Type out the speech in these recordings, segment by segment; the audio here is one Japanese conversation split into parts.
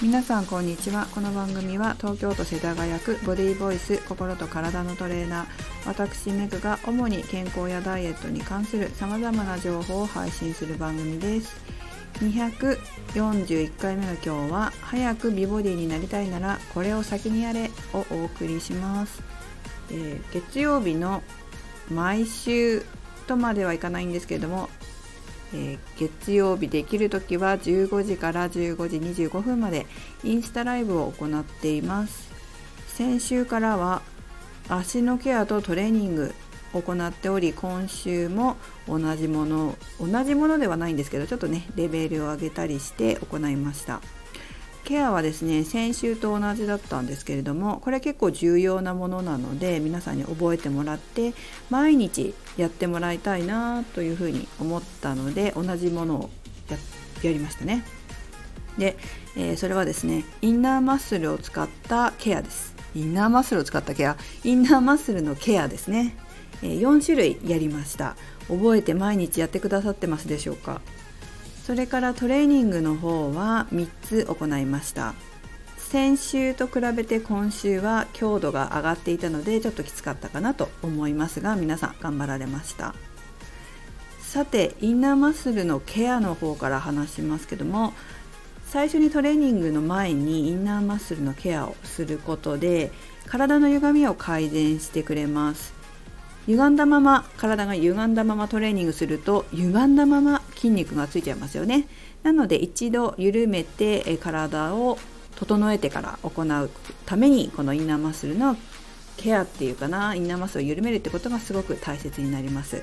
皆さんこんにちは。この番組は東京都世田谷区ボディーボイス心と体のトレーナー。私メグが主に健康やダイエットに関するさまざまな情報を配信する番組です。241回目の今日は早く美ボディになりたいならこれを先にやれをお送りします、えー、月曜日の毎週とまではいかないんですけれどもえー、月曜日できる時は15時から15時25分までインスタライブを行っています。先週からは足のケアとトレーニングを行っており今週も同じもの同じものではないんですけどちょっとねレベルを上げたりして行いました。ケアはですね先週と同じだったんですけれどもこれ結構重要なものなので皆さんに覚えてもらって毎日やってもらいたいなというふうに思ったので同じものをやりましたね。で、えー、それはですねインナーマッスルを使ったケアです。インナーマッスルを使ったケア？インナーマッスルのケアですね、え、4種類やりました。覚えて毎日やってくださってますでしょうか？それからトレーニングの方は3つ行いました。先週と比べて今週は強度が上がっていたのでちょっときつかったかなと思いますが皆さん頑張られました。さてインナーマッスルのケアの方から話しますけども最初にトレーニングの前にインナーマッスルのケアをすることで体の歪みを改善してくれます。歪んだまま体が歪んだままトレーニングすると歪んだまま筋肉がついちゃいますよね。なので一度緩めて体を整えてから行うためにこのインナーマッスルのケアっていうかなインナーマッスルを緩めるってことがすごく大切になります。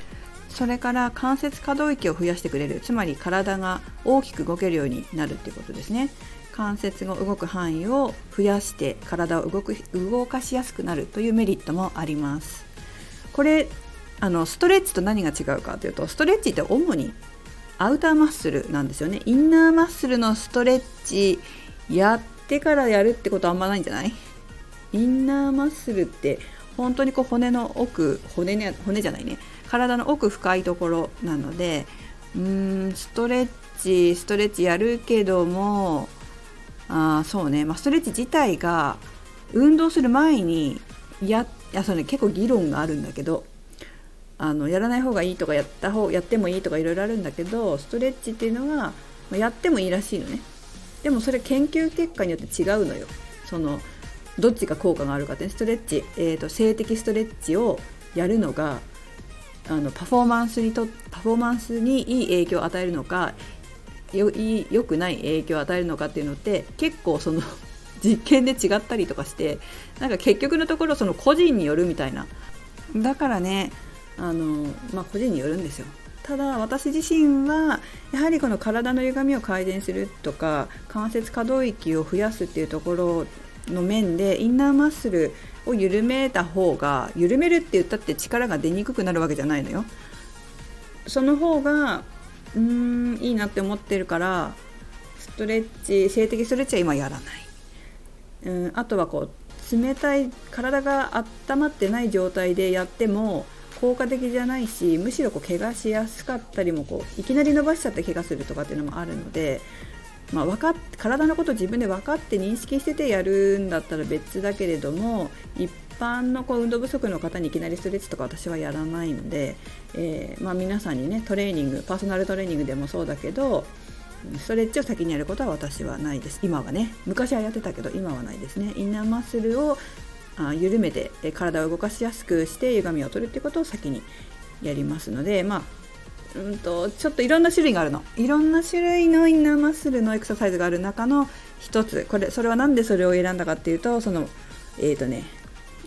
それから関節可動域を増やしてくれるつまり体が大きく動けるようになるっていうことですね。関節が動く範囲を増やして体を動く動かしやすくなるというメリットもあります。これあのストレッチと何が違うかというとストレッチって主にアウターマッスルなんですよね。インナーマッスルのストレッチやってからやるってことあんまないんじゃない？インナーマッスルって本当にこう骨の奥骨,、ね、骨じゃないね。体の奥深いところなのでうーんストレッチストレッチやるけどもあそうね、まあ、ストレッチ自体が運動する前にやいやそれ、ね、結構議論があるんだけどあのやらない方がいいとかやった方やってもいいとかいろいろあるんだけどストレッチっていうのはやってもいいらしいのね。でもそれ研究結果によって違うのよ。そのどっちが効果があるかってストレッチ、えーと、性的ストレッチをやるのがあのパフォーマンスにとパフォーマンスにいい影響を与えるのかよよくない影響を与えるのかっていうのって結構その実験で違ったりとかしてなんか結局のところその個人によるみたいな。だからねあのまあ個人によるんですよ。ただ私自身はやはりこの体の歪みを改善するとか関節可動域を増やすっていうところの面でインナーマッスルを緩めた方が緩めるって言ったって力が出にくくなるわけじゃないのよ。その方がうーんいいなって思ってるからストレッチ性的ストレッチは今やらない。うん、あとはこう冷たい体が温まってない状態でやっても効果的じゃないしむしろこう怪我しやすかったりもこういきなり伸ばしちゃって怪我するとかっていうのもあるので、まあ、分かっ体のこと自分で分かって認識しててやるんだったら別だけれども一般のこう運動不足の方にいきなりストレッチとか私はやらないので、えー、まあ、皆さんにねトレーニングパーソナルトレーニングでもそうだけどストレッチを先にやることは私はないです。今はね。昔はやってたけど今はないですね。インナーマッスルをあ緩めて体を動かしやすくして歪みを取るってことを先にやりますのでまあうんとちょっといろんな種類があるの。いろんな種類のインナーマッスルのエクササイズがある中の一つ。これそれは何でそれを選んだかっていうとそのえっ、ー、とね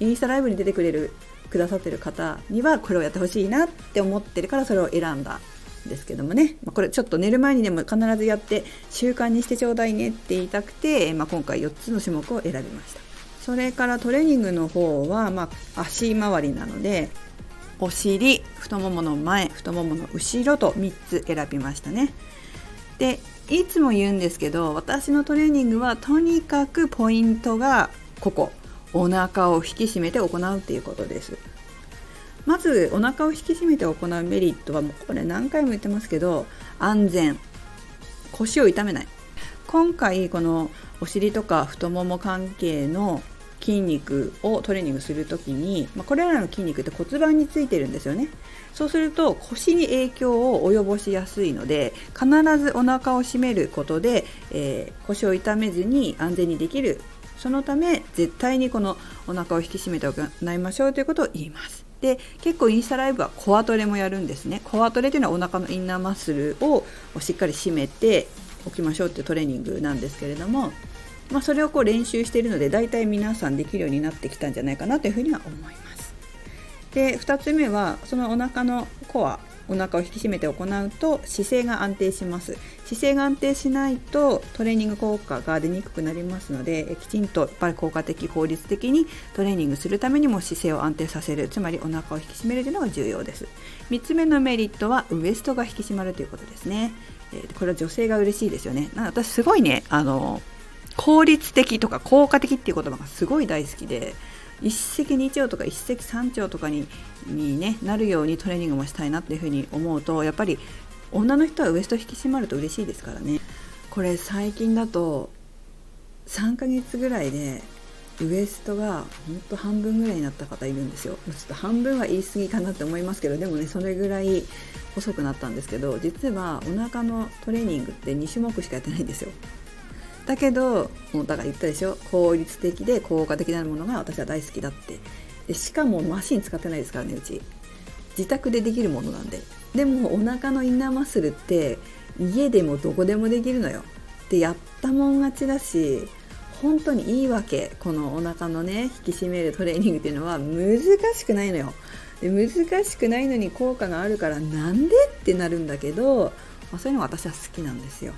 インスタライブに出てくれるくださってる方にはこれをやってほしいなって思ってるからそれを選んだ。ですけどもね、まあ、これちょっと寝る前にでも必ずやって習慣にしてちょうだいねって言いたくて、まあ、今回4つの種目を選びました。それからトレーニングの方は、まあ、足回りなのでお尻太ももの前太ももの後ろと3つ選びましたね。でいつも言うんですけど私のトレーニングはとにかくポイントがここ。お腹を引き締めて行うっていうことです。まずお腹を引き締めて行うメリットはもうこれ何回も言ってますけど安全。腰を痛めない。今回このお尻とか太もも関係の筋肉をトレーニングする時に、まあ、これらの筋肉って骨盤についてるんですよね。そうすると腰に影響を及ぼしやすいので必ずお腹を締めることで、えー、腰を痛めずに安全にできる。そのため絶対にこのお腹を引き締めて行いましょうということを言います。で結構インスタライブはコアトレもやるんですねコアトレというのはお腹のインナーマッスルをしっかり締めておきましょうっていうトレーニングなんですけれどもまあ、それをこう練習しているので大体皆さんできるようになってきたんじゃないかなというふうには思います。で2つ目はそのお腹のコアお腹を引き締めて行うと姿勢が安定します。姿勢が安定しないとトレーニング効果が出にくくなりますのできちんとやっぱり効果的効率的にトレーニングするためにも姿勢を安定させる。つまりお腹を引き締めるというのが重要です。3つ目のメリットはウエストが引き締まるということですね。これは女性が嬉しいですよね。私すごいねあの効率的とか効果的っていう言葉がすごい大好きで一石二鳥とか一石三鳥とかにに、ね、なるようにトレーニングもしたいなっていうふうに思うとやっぱり女の人はウエスト引き締まると嬉しいですからね。これ最近だと3ヶ月ぐらいでウエストがほんと半分ぐらいになった方いるんですよ。ちょっと半分は言い過ぎかなって思いますけどでもねそれぐらい細くなったんですけど実はお腹のトレーニングって2種目しかやってないんですよ。だけどもうだから言ったでしょ？効率的で効果的なものが私は大好きだって。でしかもマシン使ってないですからねうち。自宅でできるものなんで。でもお腹のインナーマッスルって家でもどこでもできるのよ。でやったもん勝ちだし本当にいいわけ。このお腹のね引き締めるトレーニングっていうのは難しくないのよ。で難しくないのに効果があるからなんで？ってなるんだけど、まあ、そういうのが私は好きなんですよ。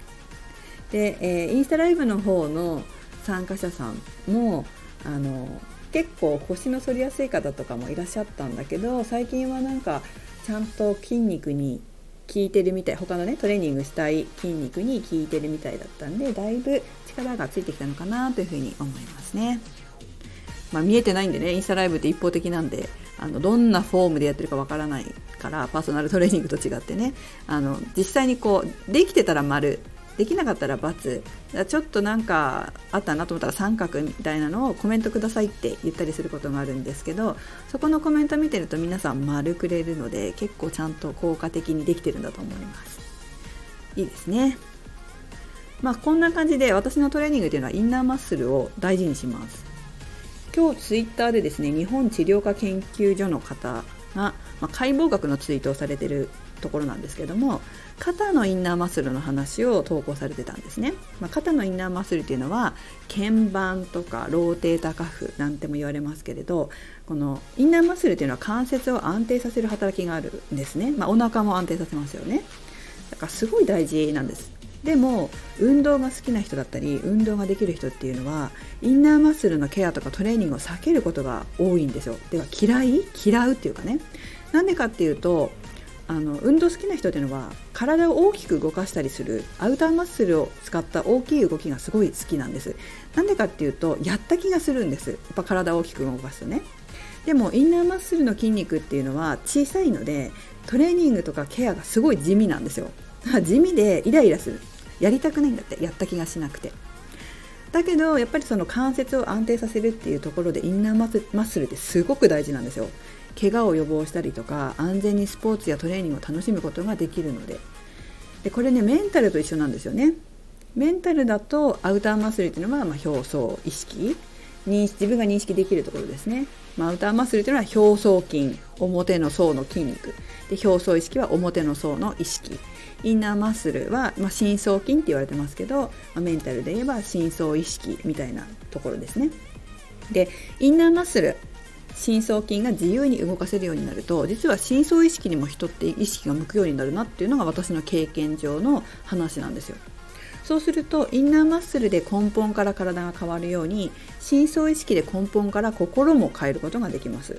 で、えー、インスタライブの方の参加者さんもあの結構腰の反りやすい方とかもいらっしゃったんだけど最近はなんかちゃんと筋肉に効いてるみたい他のねトレーニングしたい筋肉に効いてるみたいだったんでだいぶ力がついてきたのかなというふうに思いますね。まあ、見えてないんでねインスタライブって一方的なんであのどんなフォームでやってるかわからないからパーソナルトレーニングと違ってねあの実際にこうできてたら丸できなかったら×ちょっとなんかあったなと思ったら三角みたいなのをコメントくださいって言ったりすることがあるんですけどそこのコメント見てると皆さん丸くれるので結構ちゃんと効果的にできてるんだと思います。いいですね。まあこんな感じで私のトレーニングというのはインナーマッスルを大事にします。今日ツイッターでですね日本治療科研究所の方が、まあ、解剖学のツイートをされてるところなんですけども肩のインナーマッスルの話を投稿されてたんですね、まあ、肩のインナーマッスルっていうのは鍵盤とかローテータカフなんても言われますけれどこのインナーマッスルっていうのは関節を安定させる働きがあるんですね、まあ、お腹も安定させますよね。だからすごい大事なんです。でも運動が好きな人だったり運動ができる人っていうのはインナーマッスルのケアとかトレーニングを避けることが多いんですよ。では嫌い？嫌うっていうかね。なんでかっていうとあの運動好きな人っていうのは体を大きく動かしたりするアウターマッスルを使った大きい動きがすごい好きなんです。なんでかっていうとやった気がするんです。やっぱ体を大きく動かすとね。でもインナーマッスルの筋肉っていうのは小さいのでトレーニングとかケアがすごい地味なんですよ。地味でイライラする。やりたくないんだってやった気がしなくて。だけどやっぱりその関節を安定させるっていうところでインナーマッスルってすごく大事なんですよ。怪我を予防したりとか安全にスポーツやトレーニングを楽しむことができるので。でこれねメンタルと一緒なんですよね。メンタルだとアウターマッスルっていうのは、まあ、表層意識。認自分が認識できるところですね、まあ、アウターマッスルというのは表層筋表の層の筋肉。で表層意識は表の層の意識。インナーマッスルは、まあ、深層筋って言われてますけど、まあ、メンタルで言えば深層意識みたいなところですね。でインナーマッスル深層筋が自由に動かせるようになると実は深層意識にも人って意識が向くようになるなっていうのが私の経験上の話なんですよ。そうするとインナーマッスルで根本から体が変わるように深層意識で根本から心も変えることができます。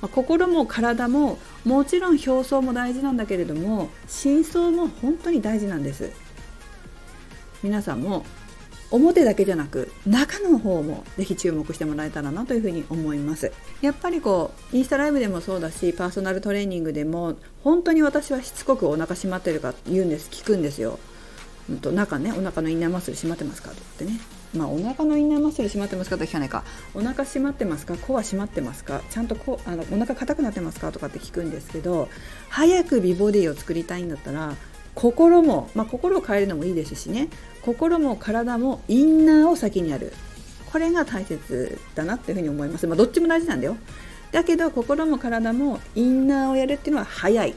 ま、心も体ももちろん表層も大事なんだけれども深層も本当に大事なんです。皆さんも表だけじゃなく中の方もぜひ注目してもらえたらなというふうに思います。やっぱりこうインスタライブでもそうだしパーソナルトレーニングでも本当に私はしつこくお腹締まってるか言うんです聞くんですよ。うんと中ねお腹のインナーマッスル締まってますかとかってね。まあお腹のインナーマッスル締まってますかと聞かないか。お腹締まってますか？コア締まってますか？ちゃんとこあのお腹硬くなってますか？とかって聞くんですけど早く美ボディを作りたいんだったら心も、まあ、心を変えるのもいいですしね。心も体もインナーを先にやる。これが大切だなっていうふうに思います、まあ、どっちも大事なんだよ。だけど心も体もインナーをやるっていうのは早い。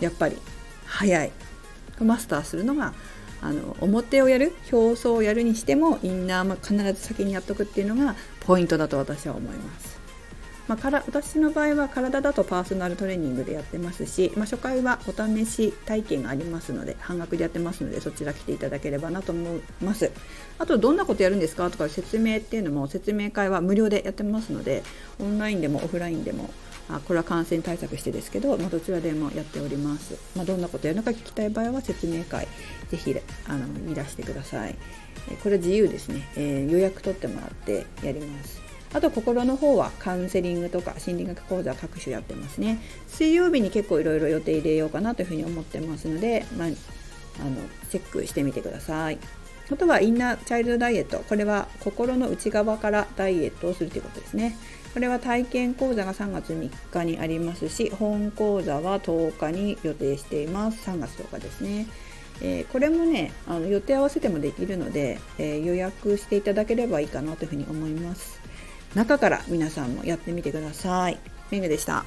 やっぱり。早い。マスターするのがあの表をやる表層をやるにしてもインナーも必ず先にやっとくっていうのがポイントだと私は思います。まあ、から私の場合は体だとパーソナルトレーニングでやってますし、まあ、初回はお試し体験がありますので半額でやってますのでそちら来ていただければなと思います。あとどんなことやるんですかとか説明っていうのも説明会は無料でやってますのでオンラインでもオフラインでもあこれは感染対策してですけど、まあ、どちらでもやっております、まあ、どんなことやるのか聞きたい場合は説明会ぜひあのいらしてください。これ自由ですね、えー、予約取ってもらってやります。あと心の方はカウンセリングとか心理学講座各種やってますね。水曜日に結構いろいろ予定入れようかなというふうに思ってますので、まあ、あのチェックしてみてください。あとはインナーチャイルドダイエット。これは心の内側からダイエットをするということですね。これは体験講座が3月3日にありますし本講座は10日に予定しています。3月10日ですね。えー、これもねあの予定合わせてもできるので、えー、予約していただければいいかなというふうに思います。中から皆さんもやってみてください。メグでした。